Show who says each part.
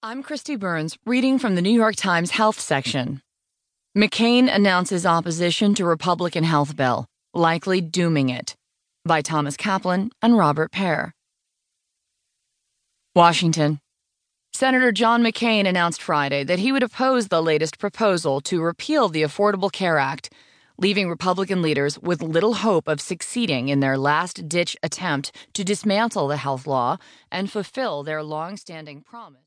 Speaker 1: I'm Kristi Burns, reading from the New York Times Health section. McCain announces opposition to Republican health bill, likely dooming it. By Thomas Kaplan and Robert Pear. Washington. Senator John McCain announced Friday that he would oppose the latest proposal to repeal the Affordable Care Act, leaving Republican leaders with little hope of succeeding in their last ditch attempt to dismantle the health law and fulfill their long standing promise.